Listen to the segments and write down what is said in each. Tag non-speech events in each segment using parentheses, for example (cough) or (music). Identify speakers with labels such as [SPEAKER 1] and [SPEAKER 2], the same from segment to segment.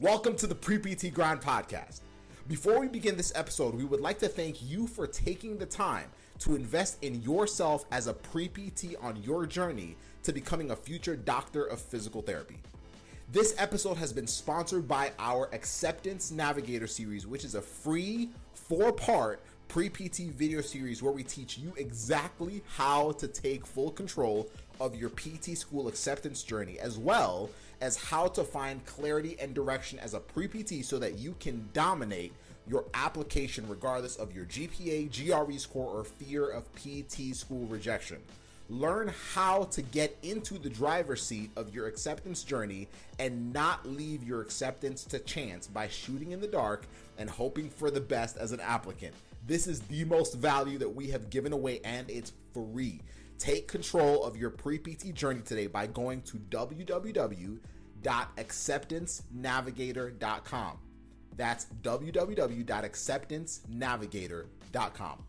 [SPEAKER 1] Welcome to the Pre PT Grind Podcast. Before we begin this episode, we would like to thank you for taking the time to invest in yourself as a pre PT on your journey to becoming a future doctor of physical therapy. This episode has been sponsored by our Acceptance Navigator series, which is a free four part pre PT video series where we teach you exactly how to take full control of your PT school acceptance journey, as well as how to find clarity and direction as a pre PT so that you can dominate your application regardless of your GPA, GRE score, or fear of PT school rejection. Learn how to get into the driver's seat of your acceptance journey and not leave your acceptance to chance by shooting in the dark and hoping for the best as an applicant. This is the most value that we have given away and it's free. Take control of your pre PT journey today by going to www.acceptancenavigator.com. That's www.acceptancenavigator.com.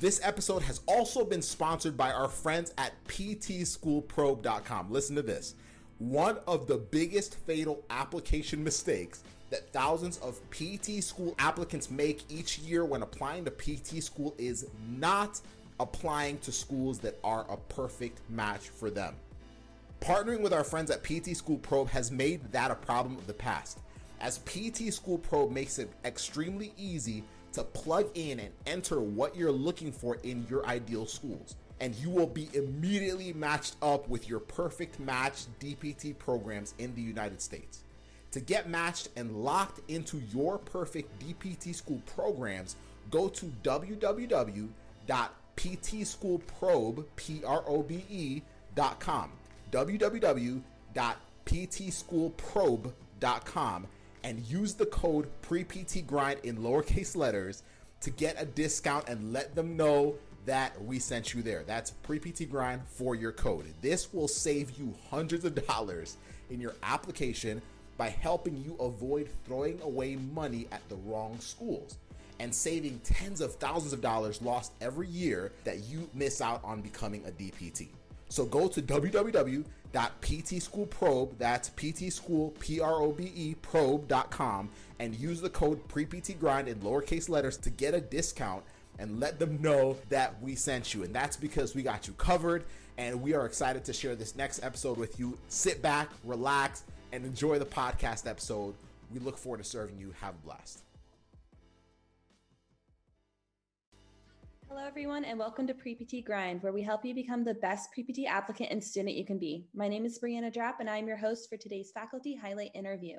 [SPEAKER 1] This episode has also been sponsored by our friends at ptschoolprobe.com. Listen to this. One of the biggest fatal application mistakes that thousands of PT school applicants make each year when applying to PT school is not applying to schools that are a perfect match for them. Partnering with our friends at PT School Probe has made that a problem of the past, as PT School Probe makes it extremely easy to plug in and enter what you're looking for in your ideal schools. And you will be immediately matched up with your perfect match DPT programs in the United States. To get matched and locked into your perfect DPT school programs, go to www.ptschoolprobe.com. www.ptschoolprobe.com and use the code PREPTGRIND in lowercase letters to get a discount and let them know that we sent you there. That's PREPTGRIND for your code. This will save you hundreds of dollars in your application by helping you avoid throwing away money at the wrong schools and saving tens of thousands of dollars lost every year that you miss out on becoming a DPT. So go to www.ptschoolprobe, that's ptschool, P-R-O-B-E, probe.com, and use the code PREPTGRIND in lowercase letters to get a discount and let them know that we sent you. And that's because we got you covered, and we are excited to share this next episode with you. Sit back, relax, and enjoy the podcast episode. We look forward to serving you. Have a blast.
[SPEAKER 2] Hello, everyone, and welcome to Pre-PT Grind, where we help you become the best Pre-PT applicant and student you can be. My name is Brianna Drapp, and I'm your host for today's faculty highlight interview.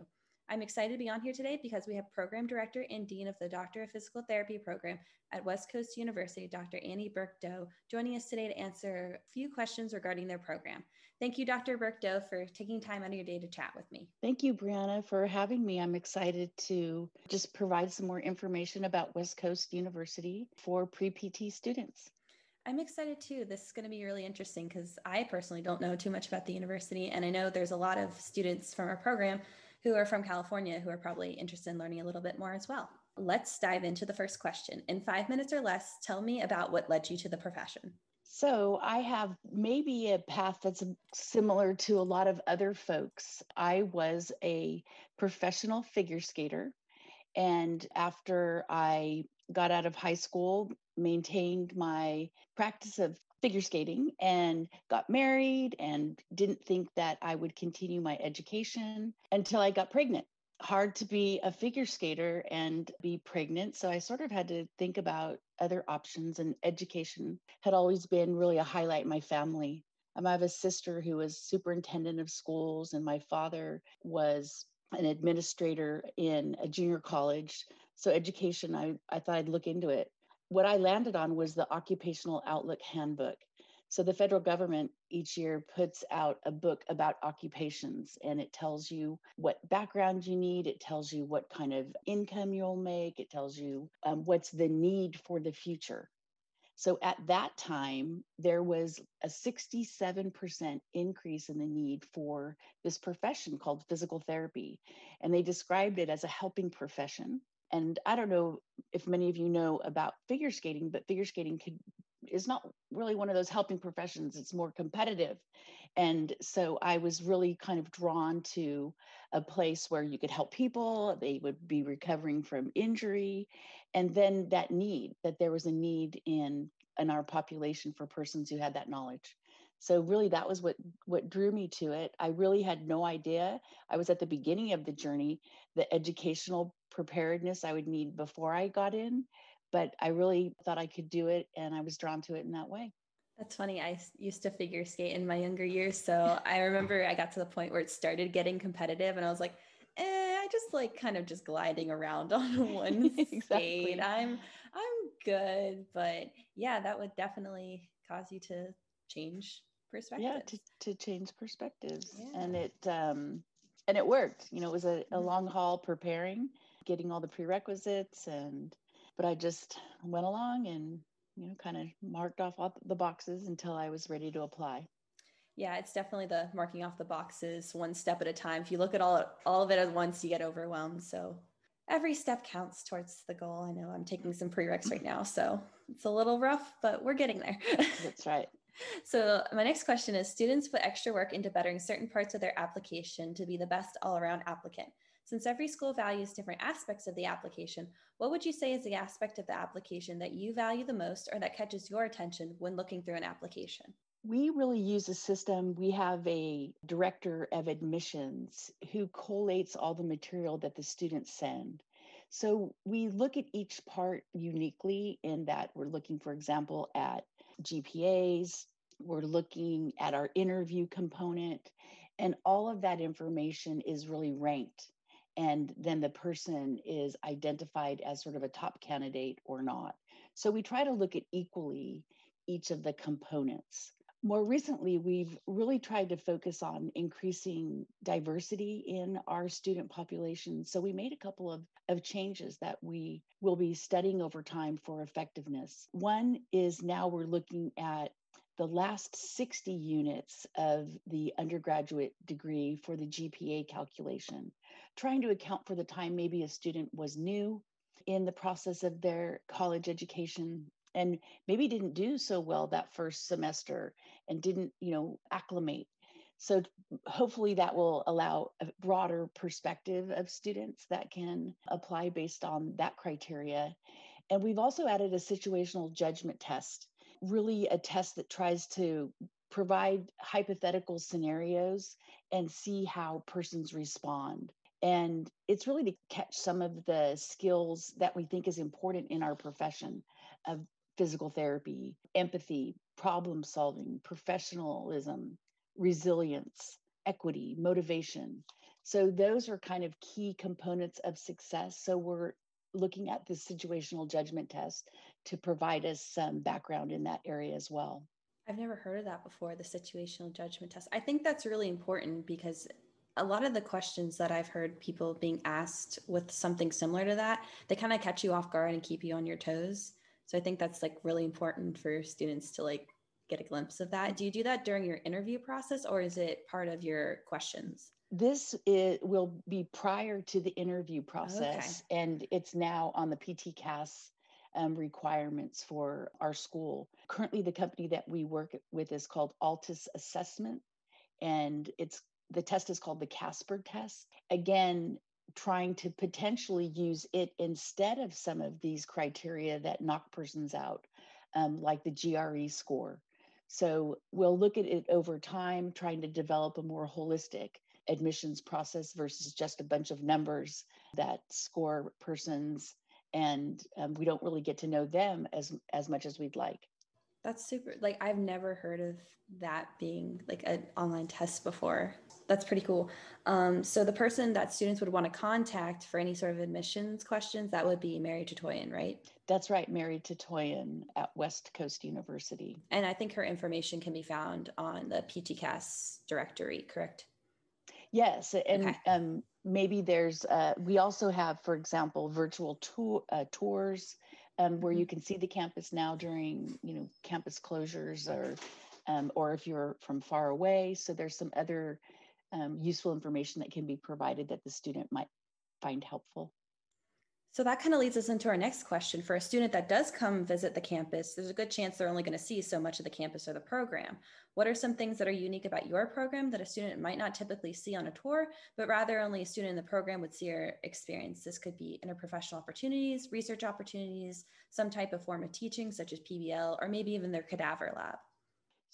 [SPEAKER 2] I'm excited to be on here today because we have Program Director and Dean of the Doctor of Physical Therapy program at West Coast University, Dr. Annie Burke-Doe, joining us today to answer a few questions regarding their program. Thank you, Dr. Burke-Doe, for taking time out of your day to chat with me.
[SPEAKER 3] Thank you, Brianna, for having me. I'm excited to just provide some more information about West Coast University for pre-PT students.
[SPEAKER 2] I'm excited too. This is going to be really interesting because I personally don't know too much about the university. And I know there's a lot of students from our program who are from California who are probably interested in learning a little bit more as well. Let's dive into the first question. In five minutes or less, tell me about what led you to the profession.
[SPEAKER 3] So, I have maybe a path that's similar to a lot of other folks. I was a professional figure skater. And after I got out of high school, maintained my practice of figure skating and got married and didn't think that I would continue my education until I got pregnant. Hard to be a figure skater and be pregnant. So I sort of had to think about other options, and education had always been really a highlight in my family. Um, I have a sister who was superintendent of schools, and my father was an administrator in a junior college. So education, I, I thought I'd look into it what I landed on was the Occupational Outlook Handbook. So the federal government each year puts out a book about occupations and it tells you what background you need. It tells you what kind of income you'll make. It tells you um, what's the need for the future. So at that time, there was a 67% increase in the need for this profession called physical therapy. And they described it as a helping profession and I don't know if many of you know about figure skating, but figure skating could is not really one of those helping professions it's more competitive. And so i was really kind of drawn to a place where you could help people they would be recovering from injury. And then that need that there was a need in in our population for persons who had that knowledge. So really that was what what drew me to it. I really had no idea. I was at the beginning of the journey the educational preparedness i would need before i got in but i really thought i could do it and i was drawn to it in that way
[SPEAKER 2] that's funny. I used to figure skate in my younger years. So I remember I got to the point where it started getting competitive and I was like, eh, I just like kind of just gliding around (laughs) on one (laughs) exactly. skate. I'm I'm good. But yeah, that would definitely cause you to change perspective.
[SPEAKER 3] Yeah, to, to change perspectives. Yeah. And it um and it worked. You know, it was a, a mm-hmm. long haul preparing, getting all the prerequisites and but I just went along and you know, kind of marked off all the boxes until I was ready to apply.
[SPEAKER 2] Yeah, it's definitely the marking off the boxes one step at a time. If you look at all all of it at once, you get overwhelmed. So every step counts towards the goal. I know I'm taking some prereqs right now, so it's a little rough, but we're getting there. (laughs)
[SPEAKER 3] That's right.
[SPEAKER 2] So my next question is students put extra work into bettering certain parts of their application to be the best all-around applicant. Since every school values different aspects of the application, what would you say is the aspect of the application that you value the most or that catches your attention when looking through an application?
[SPEAKER 3] We really use a system. We have a director of admissions who collates all the material that the students send. So we look at each part uniquely in that we're looking, for example, at GPAs, we're looking at our interview component, and all of that information is really ranked and then the person is identified as sort of a top candidate or not. So we try to look at equally each of the components. More recently, we've really tried to focus on increasing diversity in our student population. So we made a couple of, of changes that we will be studying over time for effectiveness. One is now we're looking at the last 60 units of the undergraduate degree for the GPA calculation, trying to account for the time maybe a student was new in the process of their college education and maybe didn't do so well that first semester and didn't, you know, acclimate. So hopefully that will allow a broader perspective of students that can apply based on that criteria. And we've also added a situational judgment test really a test that tries to provide hypothetical scenarios and see how persons respond. And it's really to catch some of the skills that we think is important in our profession of physical therapy, empathy, problem solving, professionalism, resilience, equity, motivation. So, those are kind of key components of success. So, we're looking at the situational judgment test to provide us some background in that area as well.
[SPEAKER 2] I've never heard of that before, the situational judgment test. I think that's really important because a lot of the questions that I've heard people being asked with something similar to that, they kind of catch you off guard and keep you on your toes. So I think that's like really important for students to like get a glimpse of that. Do you do that during your interview process or is it part of your questions?
[SPEAKER 3] This is, will be prior to the interview process, okay. and it's now on the PTCAS um, requirements for our school. Currently, the company that we work with is called Altus Assessment, and it's the test is called the Casper test. Again, trying to potentially use it instead of some of these criteria that knock persons out, um, like the GRE score. So we'll look at it over time, trying to develop a more holistic admissions process versus just a bunch of numbers that score persons and um, we don't really get to know them as as much as we'd like.
[SPEAKER 2] That's super like i've never heard of that being like an online test before. That's pretty cool. Um, so the person that students would want to contact for any sort of admissions questions that would be mary tatoyan right?
[SPEAKER 3] That's right mary tatoyan at west coast university.
[SPEAKER 2] And i think her information can be found on the ptcas directory correct?
[SPEAKER 3] Yes, and okay. um, maybe there's. Uh, we also have, for example, virtual tour, uh, tours um, where you mm-hmm. can see the campus now during you know campus closures or um, or if you're from far away. So there's some other um, useful information that can be provided that the student might find helpful.
[SPEAKER 2] So that kind of leads us into our next question. For a student that does come visit the campus, there's a good chance they're only going to see so much of the campus or the program. What are some things that are unique about your program that a student might not typically see on a tour, but rather only a student in the program would see or experience? This could be interprofessional opportunities, research opportunities, some type of form of teaching, such as PBL, or maybe even their cadaver lab.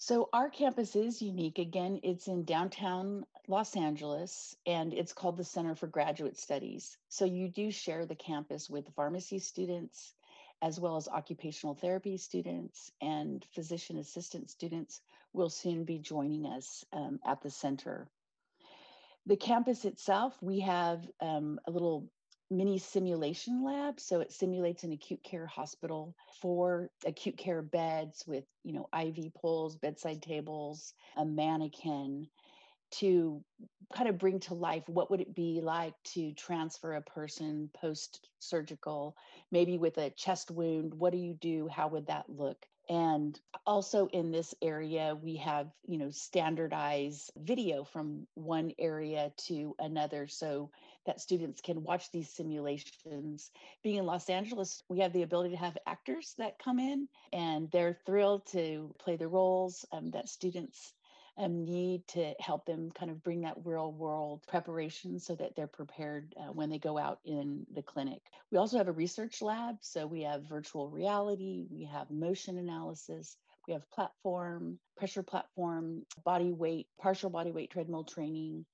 [SPEAKER 3] So, our campus is unique. Again, it's in downtown Los Angeles and it's called the Center for Graduate Studies. So, you do share the campus with pharmacy students, as well as occupational therapy students and physician assistant students will soon be joining us um, at the center. The campus itself, we have um, a little mini simulation lab. So it simulates an acute care hospital for acute care beds with, you know, IV poles, bedside tables, a mannequin to kind of bring to life what would it be like to transfer a person post surgical maybe with a chest wound what do you do how would that look and also in this area we have you know standardized video from one area to another so that students can watch these simulations. Being in los angeles we have the ability to have actors that come in and they're thrilled to play the roles um, that students um, need to help them kind of bring that real world preparation so that they're prepared uh, when they go out in the clinic. We also have a research lab. So we have virtual reality, we have motion analysis, we have platform, pressure platform, body weight, partial body weight treadmill training.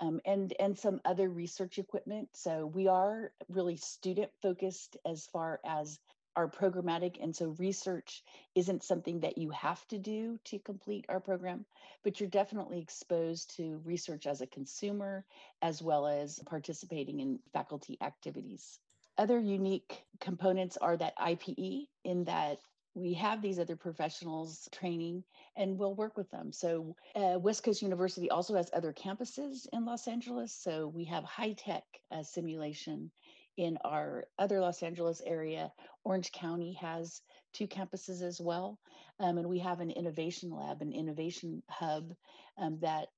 [SPEAKER 3] Um, and and some other research equipment. So we are really student focused as far as are programmatic. And so research isn't something that you have to do to complete our program, but you're definitely exposed to research as a consumer, as well as participating in faculty activities. Other unique components are that IPE, in that we have these other professionals training and we'll work with them. So, uh, West Coast University also has other campuses in Los Angeles. So, we have high tech uh, simulation in our other Los Angeles area. Orange County has two campuses as well. Um, and we have an innovation lab, an innovation hub um, that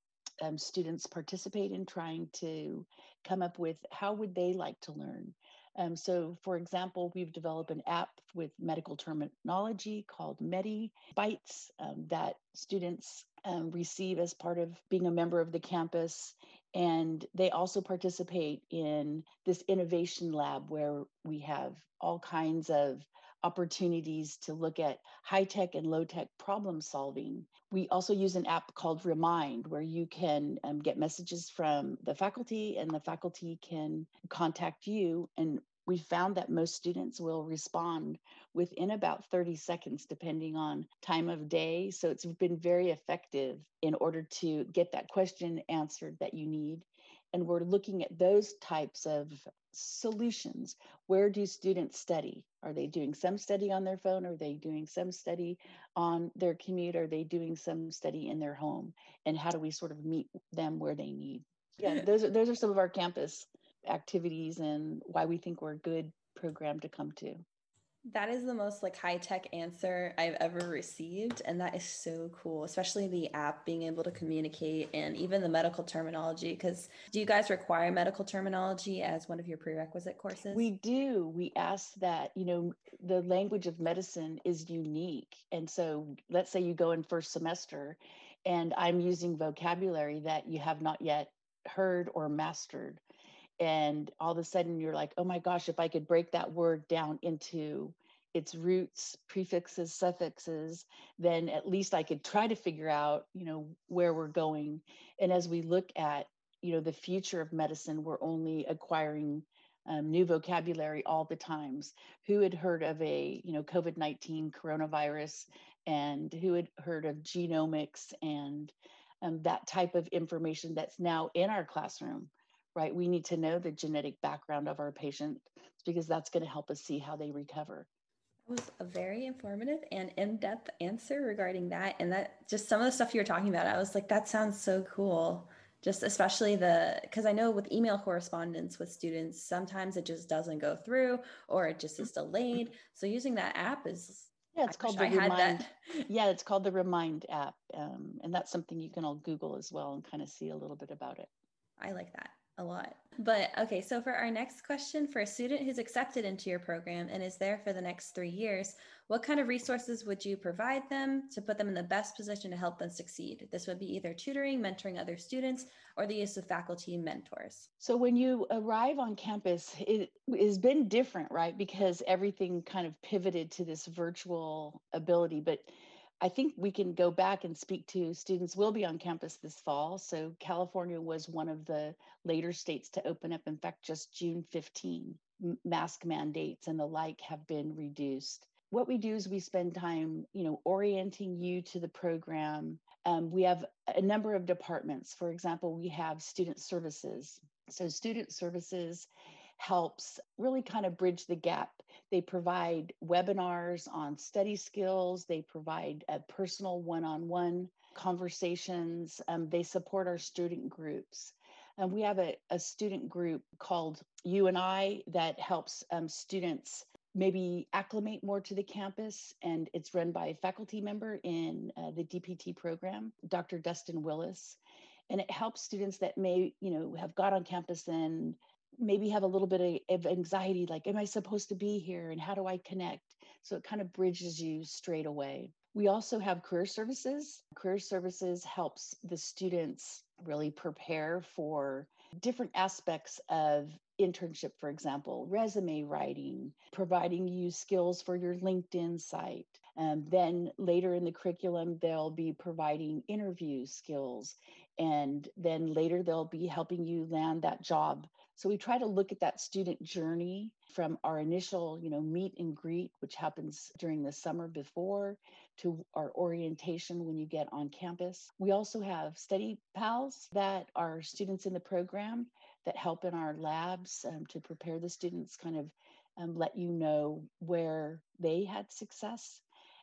[SPEAKER 3] um, students participate in trying to come up with how would they like to learn. Um, so, for example, we've developed an app with medical terminology called Medi Bites um, that students um, receive as part of being a member of the campus. And they also participate in this innovation lab where we have all kinds of opportunities to look at high tech and low tech problem solving. We also use an app called Remind, where you can um, get messages from the faculty and the faculty can contact you and we found that most students will respond within about 30 seconds, depending on time of day. So it's been very effective in order to get that question answered that you need. And we're looking at those types of solutions. Where do students study? Are they doing some study on their phone? Are they doing some study on their commute? Are they doing some study in their home? And how do we sort of meet them where they need? Yeah, those are those are some of our campus activities and why we think we're a good program to come to.
[SPEAKER 2] That is the most like high tech answer I've ever received. And that is so cool, especially the app being able to communicate and even the medical terminology. Because do you guys require medical terminology as one of your prerequisite courses?
[SPEAKER 3] We do. We ask that, you know, the language of medicine is unique. And so let's say you go in first semester and I'm using vocabulary that you have not yet heard or mastered and all of a sudden you're like oh my gosh if i could break that word down into its roots prefixes suffixes then at least i could try to figure out you know where we're going. And as we look at you know the future of medicine we're only acquiring um, new vocabulary all the times. Who had heard of a you know covid-19 coronavirus and who had heard of genomics and um, that type of information that's now in our classroom right? We need to know the genetic background of our patient because that's going to help us see how they recover.
[SPEAKER 2] That was a very informative and in-depth answer regarding that. And that just some of the stuff you were talking about, I was like, that sounds so cool. Just especially the because I know with email correspondence with students, sometimes it just doesn't go through or it just is delayed. So using that app is
[SPEAKER 3] yeah, it's I called the Remind. Yeah, it's called the Remind app, um, and that's something you can all Google as well and kind of see a little bit about it.
[SPEAKER 2] I like that. A lot. But okay, so for our next question, for a student who's accepted into your program and is there for the next three years, what kind of resources would you provide them to put them in the best position to help them succeed? This would be either tutoring, mentoring other students, or the use of faculty mentors.
[SPEAKER 3] So when you arrive on campus, it has been different, right? Because everything kind of pivoted to this virtual ability. But I think we can go back and speak to students will be on campus this fall. So California was one of the later states to open up. In fact, just June 15, mask mandates and the like have been reduced. What we do is we spend time, you know, orienting you to the program. Um, we have a number of departments. For example, we have student services. So student services helps really kind of bridge the gap. They provide webinars on study skills, they provide a personal one on one conversations, um, they support our student groups. And we have a, a, student group called You and I that helps um, students maybe acclimate more to the campus. And it's run by a faculty member in uh, the DPT program, Dr. Dustin Willis. And it helps students that may, you know, have got on campus and maybe have a little bit of, anxiety like am i supposed to be here? And how do i connect? So it kind of bridges you straight away. We also have career services. Career services helps the students really prepare for different aspects of internship for example resume writing providing you skills for your linkedin site and then later in the curriculum they'll be providing interview skills and then later they'll be helping you land that job so we try to look at that student journey from our initial, you know, meet and greet, which happens during the summer before, to our orientation when you get on campus. We also have study pals that are students in the program that help in our labs um, to prepare the students, kind of um, let you know where they had success.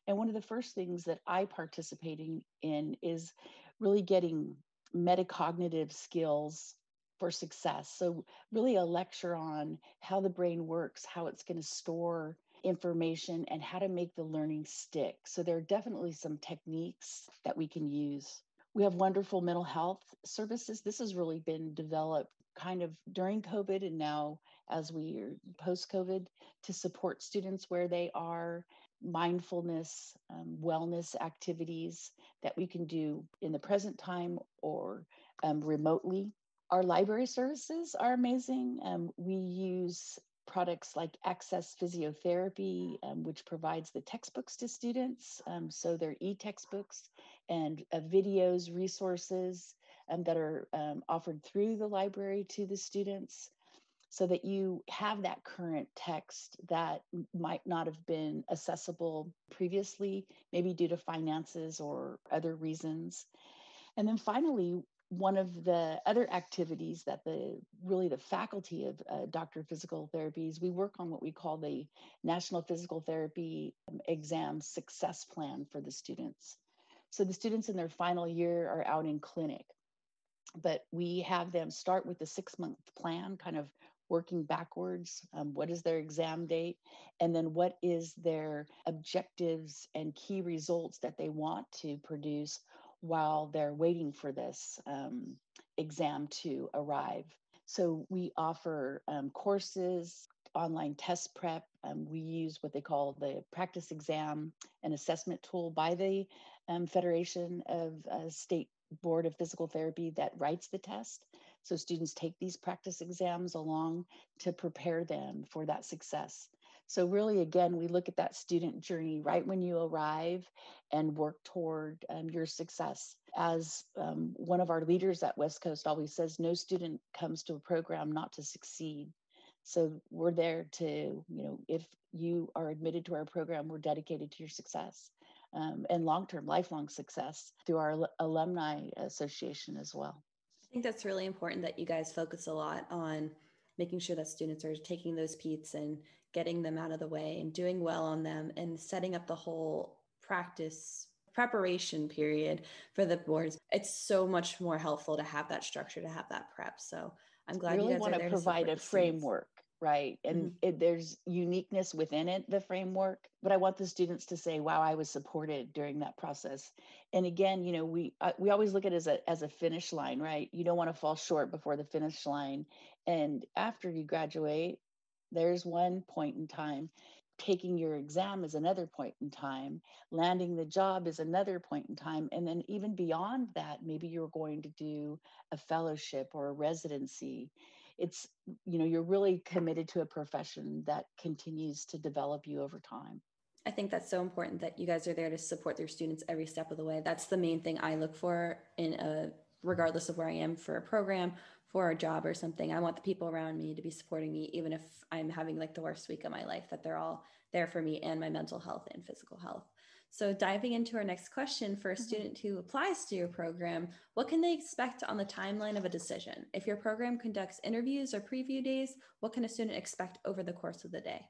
[SPEAKER 3] And one of the first things that I participating in is really getting metacognitive skills for success. So, really, a lecture on how the brain works, how it's going to store information, and how to make the learning stick. So, there are definitely some techniques that we can use. We have wonderful mental health services. This has really been developed kind of during COVID and now as we are post COVID to support students where they are, mindfulness, um, wellness activities that we can do in the present time or um, remotely. Our library services are amazing. Um, we use products like Access Physiotherapy, um, which provides the textbooks to students. Um, so they're e textbooks and uh, videos, resources um, that are um, offered through the library to the students so that you have that current text that might not have been accessible previously, maybe due to finances or other reasons. And then finally, one of the other activities that the really the faculty of uh, doctor of physical therapies we work on what we call the national physical therapy um, exam success plan for the students so the students in their final year are out in clinic but we have them start with the six month plan kind of working backwards um, what is their exam date and then what is their objectives and key results that they want to produce while they're waiting for this um, exam to arrive. So we offer um, courses, online test prep. Um, we use what they call the practice exam and assessment tool by the um, Federation of uh, State Board of Physical Therapy that writes the test. So students take these practice exams along to prepare them for that success. So, really, again, we look at that student journey right when you arrive and work toward um, your success. As um, one of our leaders at West Coast always says, no student comes to a program not to succeed. So, we're there to, you know, if you are admitted to our program, we're dedicated to your success. Um, and long term, lifelong success through our alumni association as well.
[SPEAKER 2] I think that's really important that you guys focus a lot on making sure that students are taking those PEATs and getting them out of the way and doing well on them and setting up the whole practice preparation period for the boards. It's so much more helpful to have that structure, to have that prep. So I'm glad
[SPEAKER 3] really
[SPEAKER 2] you
[SPEAKER 3] want to provide a framework. Right? And mm-hmm. it, there's uniqueness within it the framework but i want the students to say wow i was supported during that process. And again you know we uh, we always look at it as a as a finish line right? You don't want to fall short before the finish line. And after you graduate there's one point in time. Taking your exam is another point in time. Landing the job is another point in time. And then even beyond that maybe you're going to do a fellowship or a residency it's you know you're really committed to a profession that continues to develop you over time.
[SPEAKER 2] I think that's so important that you guys are there to support your students every step of the way. That's the main thing i look for in a regardless of where i am for a program for a job or something. I want the people around me to be supporting me even if i'm having like the worst week of my life that they're all there for me and my mental health and physical health so, diving into our next question for a mm-hmm. student who applies to your program, what can they expect on the timeline of a decision? If your program conducts interviews or preview days, what can a student expect over the course of the day?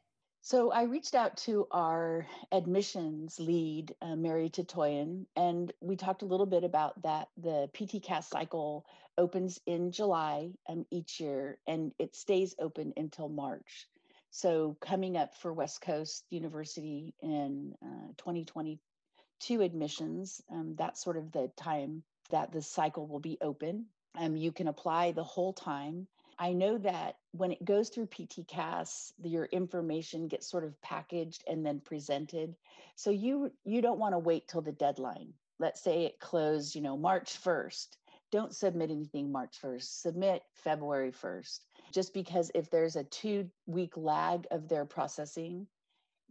[SPEAKER 3] So, I reached out to our admissions lead, uh, Mary Tatoyan, and we talked a little bit about that. The PTCAS cycle opens in July um, each year and it stays open until March. So coming up for West Coast University in uh, 2022 admissions, um, that's sort of the time that the cycle will be open. Um, you can apply the whole time. I know that when it goes through PTCAS, your information gets sort of packaged and then presented. So you you don't want to wait till the deadline. Let's say it closed, you know, March 1st. Don't submit anything March 1st. Submit February 1st just because if there's a two week lag of their processing,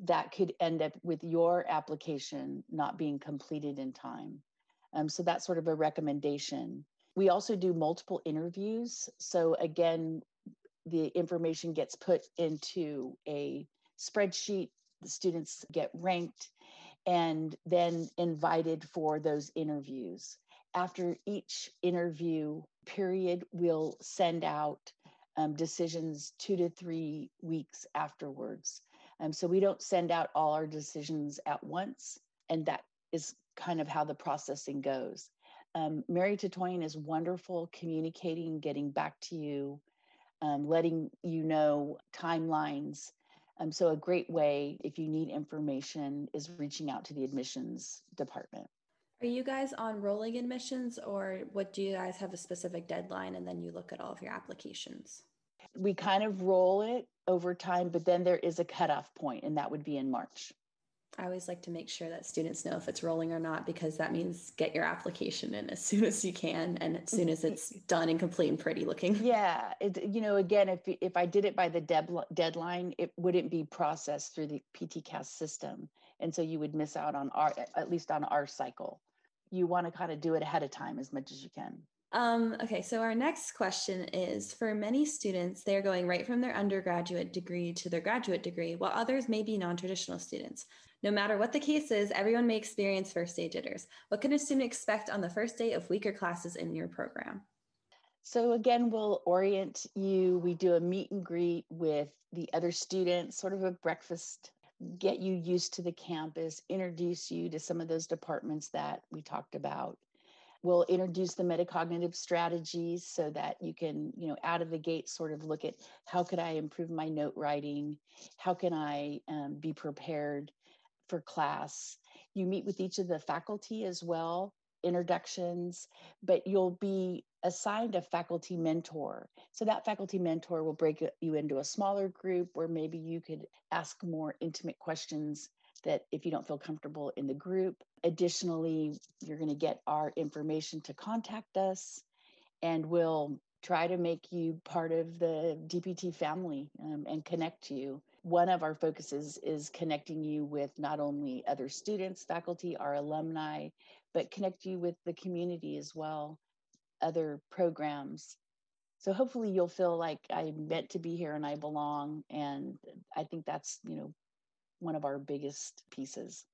[SPEAKER 3] that could end up with your application not being completed in time. Um, so that's sort of a recommendation. We also do multiple interviews. So again, the information gets put into a spreadsheet, the students get ranked and then invited for those interviews. After each interview period, we'll send out um, decisions two to three weeks afterwards. Um, so we don't send out all our decisions at once. And that is kind of how the processing goes. Um, Mary Tatoyan is wonderful communicating, getting back to you, um, letting you know timelines. Um, so, a great way if you need information is reaching out to the admissions department.
[SPEAKER 2] Are you guys on rolling admissions or what do you guys have a specific deadline and then you look at all of your applications?
[SPEAKER 3] We kind of roll it over time, but then there is a cutoff point, and that would be in March.
[SPEAKER 2] I always like to make sure that students know if it's rolling or not because that means get your application in as (laughs) soon as you can and as soon as it's (laughs) done and complete and pretty looking.
[SPEAKER 3] Yeah, it, you know, again, if if I did it by the deadline, it wouldn't be processed through the PTCAS system, and so you would miss out on our at least on our cycle. You want to kind of do it ahead of time as much as you can.
[SPEAKER 2] Um, okay, so our next question is for many students, they're going right from their undergraduate degree to their graduate degree, while others may be non traditional students. No matter what the case is, everyone may experience first day jitters. What can a student expect on the first day of weaker classes in your program?
[SPEAKER 3] So, again, we'll orient you. We do a meet and greet with the other students, sort of a breakfast, get you used to the campus, introduce you to some of those departments that we talked about We'll introduce the metacognitive strategies so that you can, you know, out of the gate sort of look at how could I improve my note writing? How can I um, be prepared for class? You meet with each of the faculty as well, introductions, but you'll be assigned a faculty mentor. So that faculty mentor will break you into a smaller group where maybe you could ask more intimate questions that if you don't feel comfortable in the group. Additionally, you're going to get our information to contact us and we'll try to make you part of the DPT family um, and connect you. One of our focuses is connecting you with not only other students, faculty, our alumni, but connect you with the community as well, other programs. So hopefully you'll feel like I'm meant to be here and I belong. And I think that's, you know, one of our biggest pieces.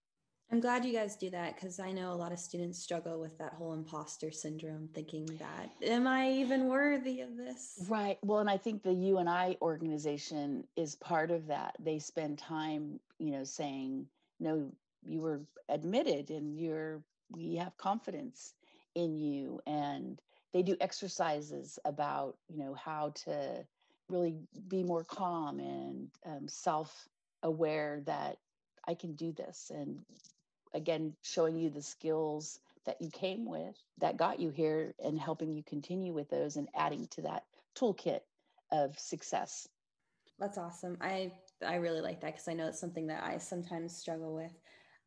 [SPEAKER 2] I'm glad you guys do that because I know a lot of students struggle with that whole imposter syndrome, thinking that, am I even worthy of this?
[SPEAKER 3] Right. Well, and I think the UNI organization is part of that. They spend time, you know, saying, no, you were admitted and you're, we have confidence in you. And they do exercises about, you know, how to really be more calm and um, self aware that I can do this. And again, showing you the skills that you came with that got you here and helping you continue with those and adding to that toolkit of success.
[SPEAKER 2] That's awesome. I I really like that because I know it's something that I sometimes struggle with.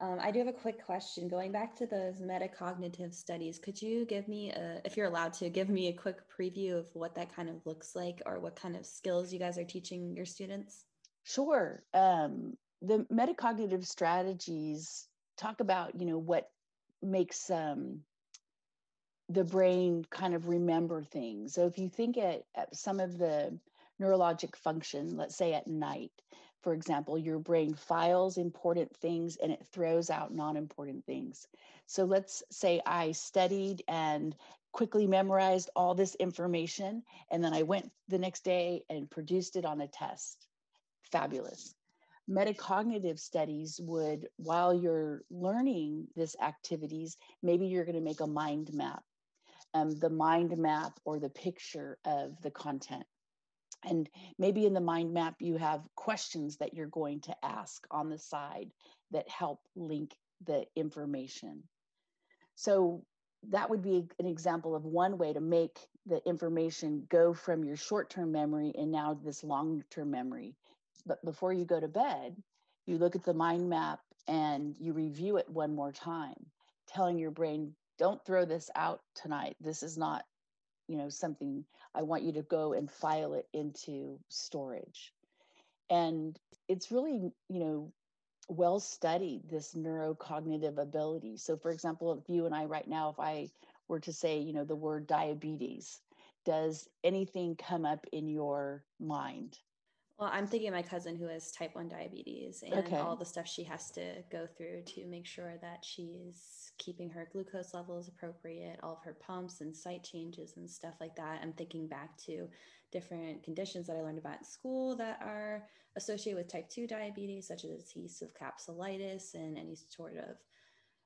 [SPEAKER 2] Um, I do have a quick question. Going back to those metacognitive studies, could you give me, a, if you're allowed to, give me a quick preview of what that kind of looks like or what kind of skills you guys are teaching your students?
[SPEAKER 3] Sure. Um, the metacognitive strategies talk about, you know, what makes um, the brain kind of remember things. So if you think at, at some of the neurologic function, let's say at night, for example, your brain files important things and it throws out non important things. So let's say I studied and quickly memorized all this information, and then I went the next day and produced it on a test. Fabulous. Metacognitive studies would, while you're learning this activities, maybe you're going to make a mind map, um, the mind map or the picture of the content and maybe in the mind map you have questions that you're going to ask on the side that help link the information. So that would be an example of one way to make the information go from your short-term memory and now this long-term memory. But before you go to bed you look at the mind map and you review it one more time telling your brain don't throw this out tonight. This is not you know something i want you to go and file it into storage. And it's really you know well studied this neurocognitive ability. So for example if you and i right now if i were to say you know the word diabetes does anything come up in your mind
[SPEAKER 2] well, I'm thinking of my cousin who has type 1 diabetes and okay. all the stuff she has to go through to make sure that she's keeping her glucose levels appropriate, all of her pumps and site changes and stuff like that. I'm thinking back to different conditions that I learned about in school that are associated with type 2 diabetes, such as adhesive capsulitis and any sort of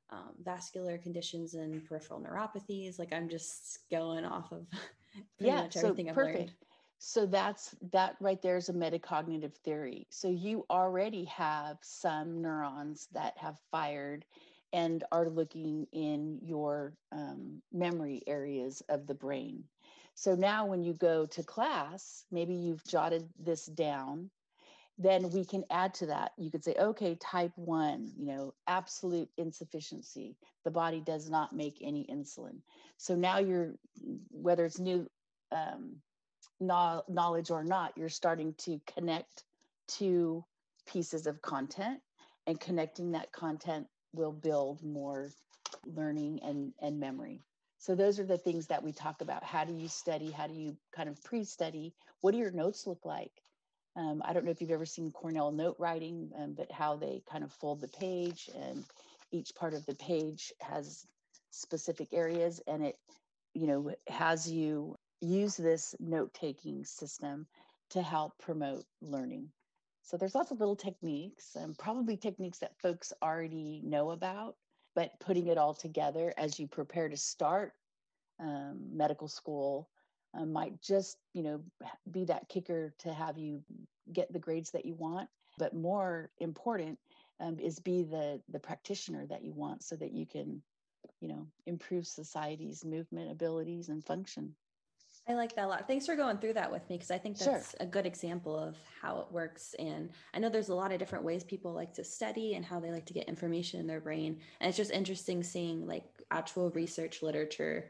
[SPEAKER 2] um, vascular conditions and peripheral neuropathies. Like I'm just going off of (laughs) pretty
[SPEAKER 3] yeah,
[SPEAKER 2] much everything
[SPEAKER 3] so
[SPEAKER 2] I've
[SPEAKER 3] perfect.
[SPEAKER 2] learned.
[SPEAKER 3] So that's that right there is a metacognitive theory. So you already have some neurons that have fired and are looking in your um, memory areas of the brain. So now when you go to class, maybe you've jotted this down, then we can add to that. You could say, okay, type one, you know, absolute insufficiency. The body does not make any insulin. So now you're, whether it's new, um, knowledge or not, you're starting to connect to pieces of content, and connecting that content will build more learning and, and memory. So, those are the things that we talk about. How do you study? How do you kind of pre study? What do your notes look like? Um, I don't know if you've ever seen Cornell note writing, um, but how they kind of fold the page, and each part of the page has specific areas, and it, you know, has you use this note taking system to help promote learning. So there's lots of little techniques and probably techniques that folks already know about, but putting it all together as you prepare to start um, medical school uh, might just, you know, be that kicker to have you get the grades that you want. But more important um, is be the the practitioner that you want, so that you can, you know, improve society's movement abilities and function.
[SPEAKER 2] I like that a lot. Thanks for going through that with me because I think that's sure. a good example of how it works. And I know there's a lot of different ways people like to study and how they like to get information in their brain. And it's just interesting seeing like actual research literature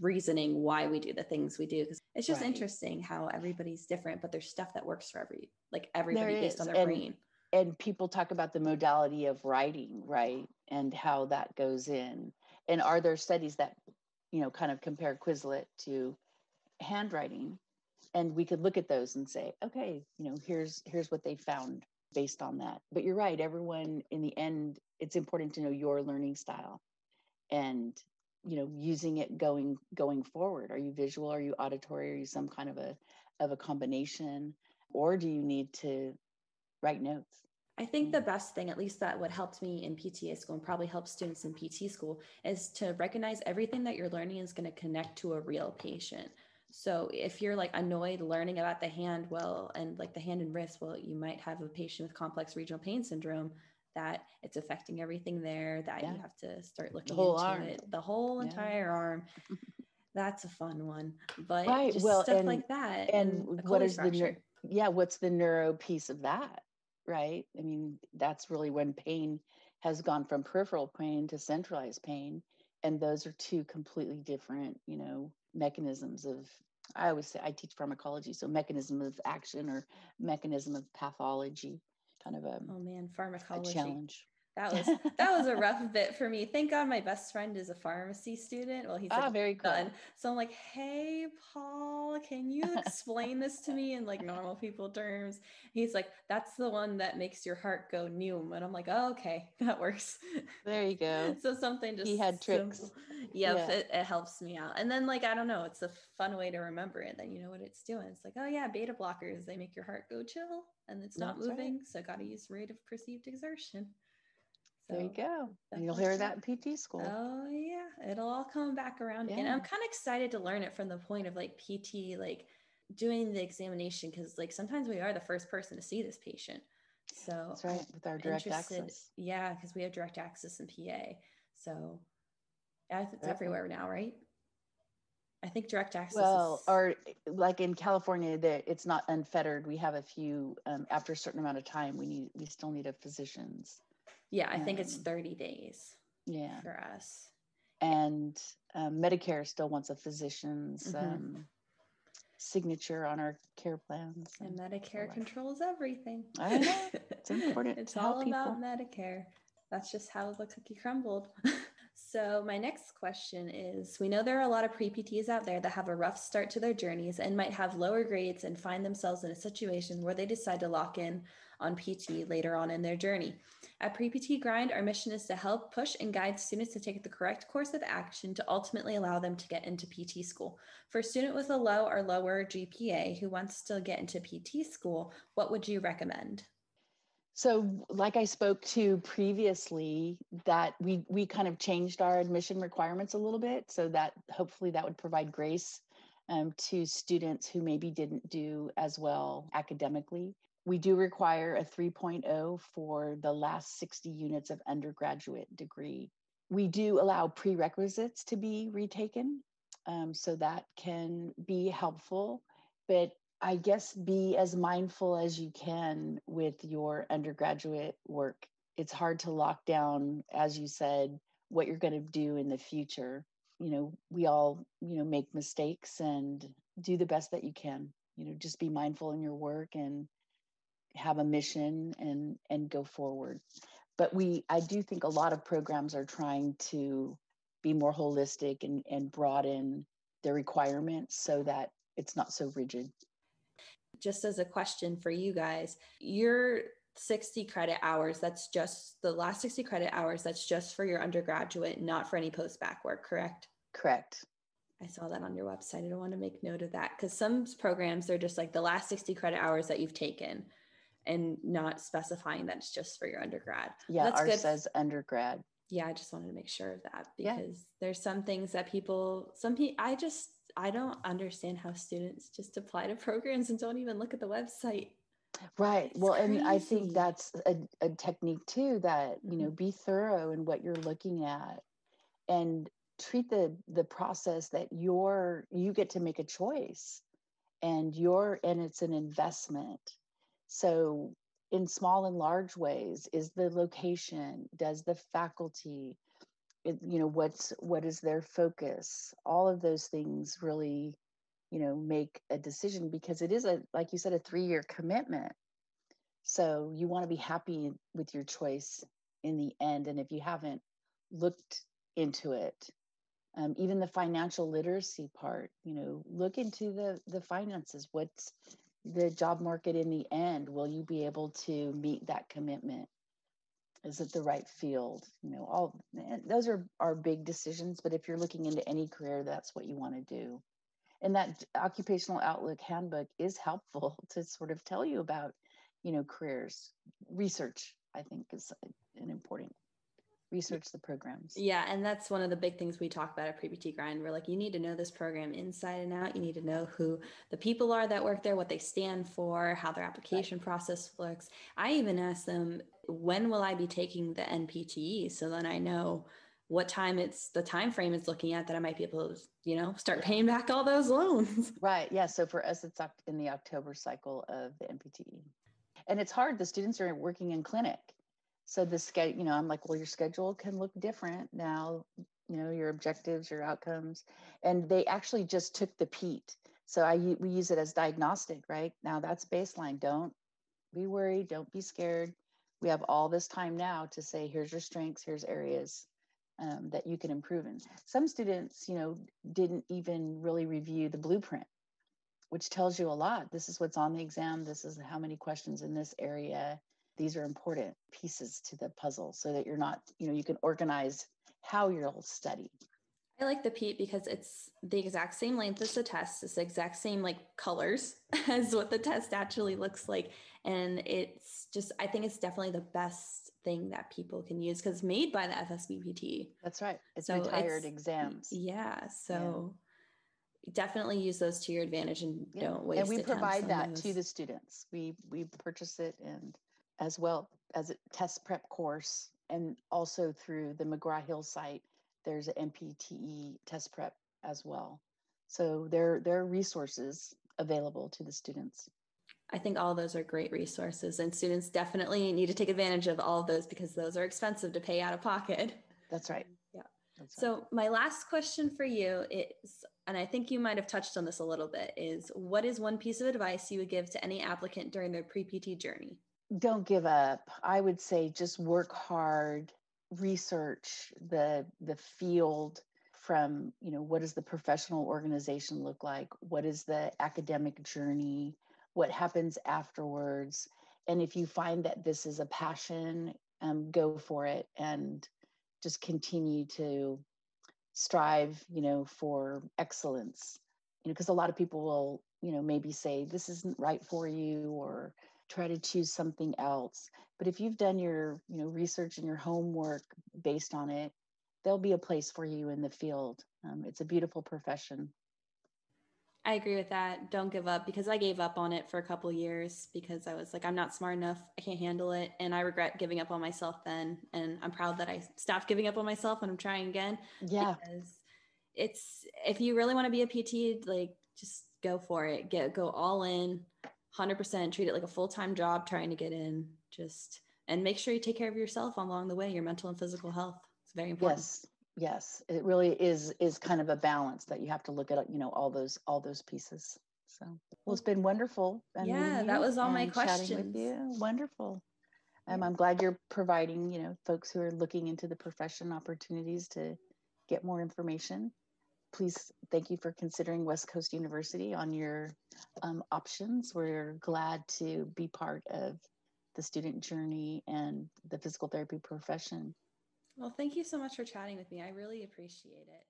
[SPEAKER 2] reasoning why we do the things we do because it's just right. interesting how everybody's different but there's stuff that works for every like everybody based on their
[SPEAKER 3] and,
[SPEAKER 2] brain
[SPEAKER 3] and people talk about the modality of writing right and how that goes in and are there studies that you know kind of compare quizlet to handwriting and we could look at those and say okay you know here's here's what they found based on that. But you're right everyone in the end it's important to know your learning style and you know using it going going forward. Are you visual? Are you auditory? Are you some kind of a of a combination? Or do you need to write notes?
[SPEAKER 2] I think the mm. best thing, at least that what helped me in PTA school and probably helps students in PT school, is to recognize everything that you're learning is going to connect to a real patient. So if you're like annoyed learning about the hand, well, and like the hand and wrist, well, you might have a patient with complex regional pain syndrome that it's affecting everything there that yeah. you have to start looking into arm. it the whole yeah. entire arm that's a fun one but right. well, stuff and, like that
[SPEAKER 3] and, and what is fracture. the yeah what's the neuro piece of that right i mean that's really when pain has gone from peripheral pain to centralized pain and those are two completely different you know mechanisms of i always say i teach pharmacology so mechanism of action or mechanism of pathology kind of a
[SPEAKER 2] oh man pharmacology. a challenge that was that was a (laughs) rough bit for me. Thank God my best friend is a pharmacy student. Well, he's
[SPEAKER 3] ah, very cool. Done.
[SPEAKER 2] So I'm like, hey Paul, can you explain this to me in like normal people terms? He's like, that's the one that makes your heart go new. And I'm like, oh, okay, (laughs) that works.
[SPEAKER 3] There you go.
[SPEAKER 2] so something just
[SPEAKER 3] he had tricks.
[SPEAKER 2] Yep, yeah, it, it helps me out. And then like I don't know, it's a fun way to remember it. Then you know what it's doing. It's like, oh yeah, beta blockers, they make your heart go chill and it's not that's moving. Right. So I gotta use rate of perceived exertion.
[SPEAKER 3] So there you go. And you'll hear that in PT school.
[SPEAKER 2] Oh yeah. It'll all come back around yeah. again. I'm kind of excited to learn it from the point of like PT, like doing the examination, because like sometimes we are the first person to see this patient. So
[SPEAKER 3] that's right, with our direct access.
[SPEAKER 2] Yeah, because we have direct access in PA. So it's everywhere now, right? I think direct access.
[SPEAKER 3] Well, is... or like in California, that it's not unfettered. We have a few um, after a certain amount of time. We need we still need a physician's
[SPEAKER 2] yeah, I um, think it's um, 30 days.
[SPEAKER 3] Yeah.
[SPEAKER 2] For us.
[SPEAKER 3] And um, Medicare still wants a physician's mm-hmm. um, signature on our care plans.
[SPEAKER 2] And, and Medicare controls everything.
[SPEAKER 3] I know. (laughs) It's important.
[SPEAKER 2] it's all about Medicare. That's just how the cookie crumbled. (laughs) So, my next question is We know there are a lot of pre PTs out there that have a rough start to their journeys and might have lower grades and find themselves in a situation where they decide to lock in on PT later on in their journey. At Pre PT Grind, our mission is to help push and guide students to take the correct course of action to ultimately allow them to get into PT school. For a student with a low or lower GPA who wants to get into PT school, what would you recommend?
[SPEAKER 3] So, like I spoke to previously, that we we kind of changed our admission requirements a little bit, so that hopefully that would provide grace um, to students who maybe didn't do as well academically. We do require a 3.0 for the last 60 units of undergraduate degree. We do allow prerequisites to be retaken, um, so that can be helpful. But I guess be as mindful as you can with your undergraduate work. It's hard to lock down, as you said, what you're going to do in the future. You know, we all, you know, make mistakes and do the best that you can. You know, just be mindful in your work and have a mission and and go forward. But we I do think a lot of programs are trying to be more holistic and, and broaden the requirements so that it's not so rigid
[SPEAKER 2] just as a question for you guys, your 60 credit hours, that's just the last 60 credit hours, that's just for your undergraduate, not for any post bac work, correct?
[SPEAKER 3] Correct.
[SPEAKER 2] I saw that on your website. I want to make note of that because some programs are just like the last 60 credit hours that you've taken and not specifying that it's just for your undergrad.
[SPEAKER 3] Yeah, that's ours good. says undergrad.
[SPEAKER 2] Yeah, I just wanted to make sure of that because yeah. there's some things that people, some people, I just I don't understand how students just apply to programs and don't even look at the website.
[SPEAKER 3] Right. It's well, crazy. and I think that's a, a technique too that, you know, mm-hmm. be thorough in what you're looking at and treat the the process that you're you get to make a choice and you're and it's an investment. So in small and large ways is the location, does the faculty, it, you know what's what is their focus? All of those things really you know make a decision because it is a like you said a three year commitment. So you want to be happy with your choice in the end and if you haven't looked into it um, even the financial literacy part you know look into the the finances. What's the job market in the end? Will you be able to meet that commitment is it the right field? You know all eh, those are are big decisions but if you're looking into any career that's what you want to do. And that occupational outlook handbook is helpful (laughs) to sort of tell you about you know careers. Research i think is an important research the programs.
[SPEAKER 2] Yeah, and that's one of the big things we talk about at Pre-PT Grind. We're like, you need to know this program inside and out. You need to know who the people are that work there, what they stand for, how their application right. process looks. I even ask them, when will I be taking the NPTE? So then I know what time it's the time frame it's looking at that I might be able to, you know, start paying back all those loans. (laughs)
[SPEAKER 3] Right. Yeah. So for us, it's in the October cycle of the NPTE. And it's hard. The students are working in clinic so the schedule you know i'm like well your schedule can look different now you know your objectives your outcomes and they actually just took the PEAT. So i we use it as diagnostic right? Now that's baseline. Don't be worried. Don't be scared. We have all this time now to say here's your strengths. Here's areas um, that you can improve in. Some students you know didn't even really review the blueprint which tells you a lot. This is what's on the exam. This is how many questions in this area these are important pieces to the puzzle so that you're not, you know, you can organize how you'll study.
[SPEAKER 2] I like the PEAT because it's the exact same length as the test. It's the exact same like colors (laughs) as what the test actually looks like. And it's just, I think it's definitely the best thing that people can use because made by the FSBPT.
[SPEAKER 3] That's right. It's so retired it's, exams.
[SPEAKER 2] Yeah. So yeah. definitely use those to your advantage and yeah. don't waste.
[SPEAKER 3] And we provide that to the students. We we purchase it and as well as a test prep course and also through the McGraw-Hill site there's an NPTE test prep as well so there there are resources available to the students
[SPEAKER 2] I think all those are great resources and students definitely need to take advantage of all of those because those are expensive to pay out of pocket.
[SPEAKER 3] That's right.
[SPEAKER 2] Yeah. That's so right. my last question for you is and I think you might have touched on this a little bit is what is one piece of advice you would give to any applicant during their pre-PT journey?
[SPEAKER 3] Don't give up. I would say just work hard, research the the field from, you know, what does the professional organization look like? What is the academic journey? What happens afterwards? And if you find that this is a passion, um, go for it and just continue to strive, you know, for excellence. You know, because a lot of people will, you know, maybe say this isn't right for you or try to choose something else. But if you've done your you know research and your homework based on it there'll be a place for you in the field. Um, it's a beautiful profession.
[SPEAKER 2] I agree with that. Don't give up because i gave up on it for a couple years because i was like i'm not smart enough. I can't handle it. And i regret giving up on myself then. And i'm proud that i stopped giving up on myself and i'm trying again
[SPEAKER 3] yeah.
[SPEAKER 2] because it's if you really want to be a pt like just go for it. Get go all in 100% treat it like a full-time job trying to get in just and make sure you take care of yourself along the way your mental and physical health. It's very important.
[SPEAKER 3] Yes yes. It really is is kind of a balance that you have to look at you know all those all those pieces. So well it's been wonderful
[SPEAKER 2] yeah that was all my questions
[SPEAKER 3] with you. Wonderful. Um, i'm glad you're providing you know folks who are looking into the profession opportunities to get more information please thank you for considering West Coast University on your um, options. We're glad to be part of the student journey and the physical therapy profession.
[SPEAKER 2] Well, thank you so much for chatting with me. I really appreciate it.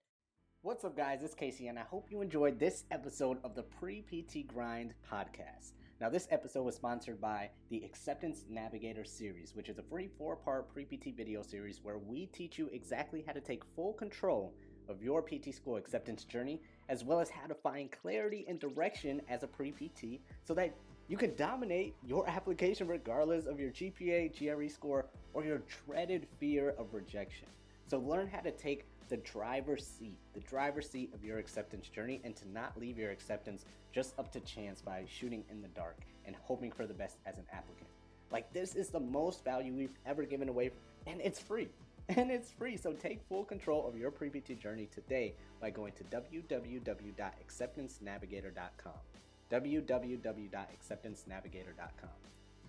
[SPEAKER 4] What's up, guys? It's Casey, and I hope you enjoyed this episode of the Pre PT Grind podcast. Now, this episode was sponsored by the Acceptance Navigator series, which is a free four part pre PT video series where we teach you exactly how to take full control of your PT school acceptance journey, as well as how to find clarity and direction as a pre PT so that you can dominate your (laughs) application regardless of your GPA, GRE score, or your dreaded fear of rejection. So learn how to take the driver's seat, the driver's seat of your acceptance journey, and to not leave your acceptance just up to chance by shooting in the dark and hoping for the best as an applicant. Like, this is the most value we've ever given away, and it's free. (laughs) and it's free. So take full control of your pre-PT journey today by going to www.acceptancenavigator.com. www.acceptancenavigator.com.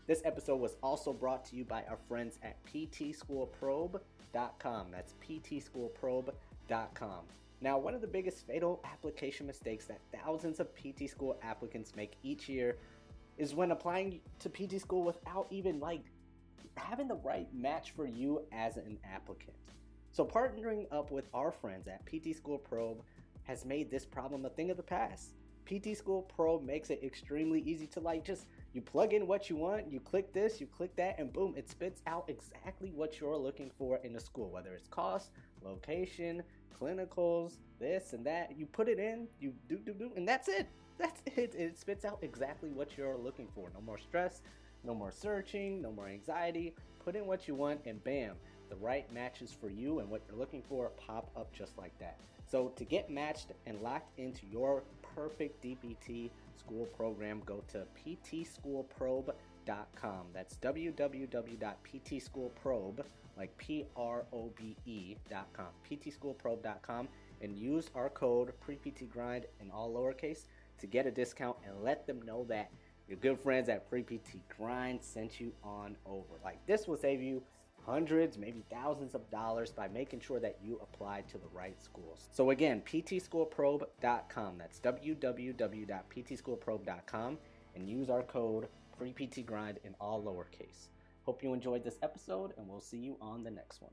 [SPEAKER 4] This episode was also brought to you by our friends at ptschoolprobe.com. That's ptschoolprobe.com. Now, one of the biggest fatal application mistakes that thousands of PT school applicants make each year is when applying to PT school without even like having the right match for you as an applicant. So, partnering up with our friends at PT School Probe has made this problem a thing of the past. PT School Probe makes it extremely easy to like just you plug in what you want, you click this, you click that, and boom, it spits out exactly what you're looking for in a school, whether it's cost, location, clinicals, this and that. You put it in, you do do do, and that's it. That's it. It spits out exactly what you're looking for. No more stress, no more searching, no more anxiety. Put in what you want, and bam, the right matches for you and what you're looking for pop up just like that. So to get matched and locked into your perfect DPT school program, go to ptschoolprobe.com. That's www.ptschoolprobe, like P R O B E.com, ptschoolprobe.com, and use our code PrePTGrind in all lowercase to get a discount and let them know that your good friends at PrePT Grind sent you on over. Like this will save you hundreds, maybe thousands of dollars by making sure that you apply to the right schools. So again, ptschoolprobe.com. That's www.ptschoolprobe.com and use our code PrePTGrind in all lowercase. Hope you enjoyed this episode and we'll see you on the next one.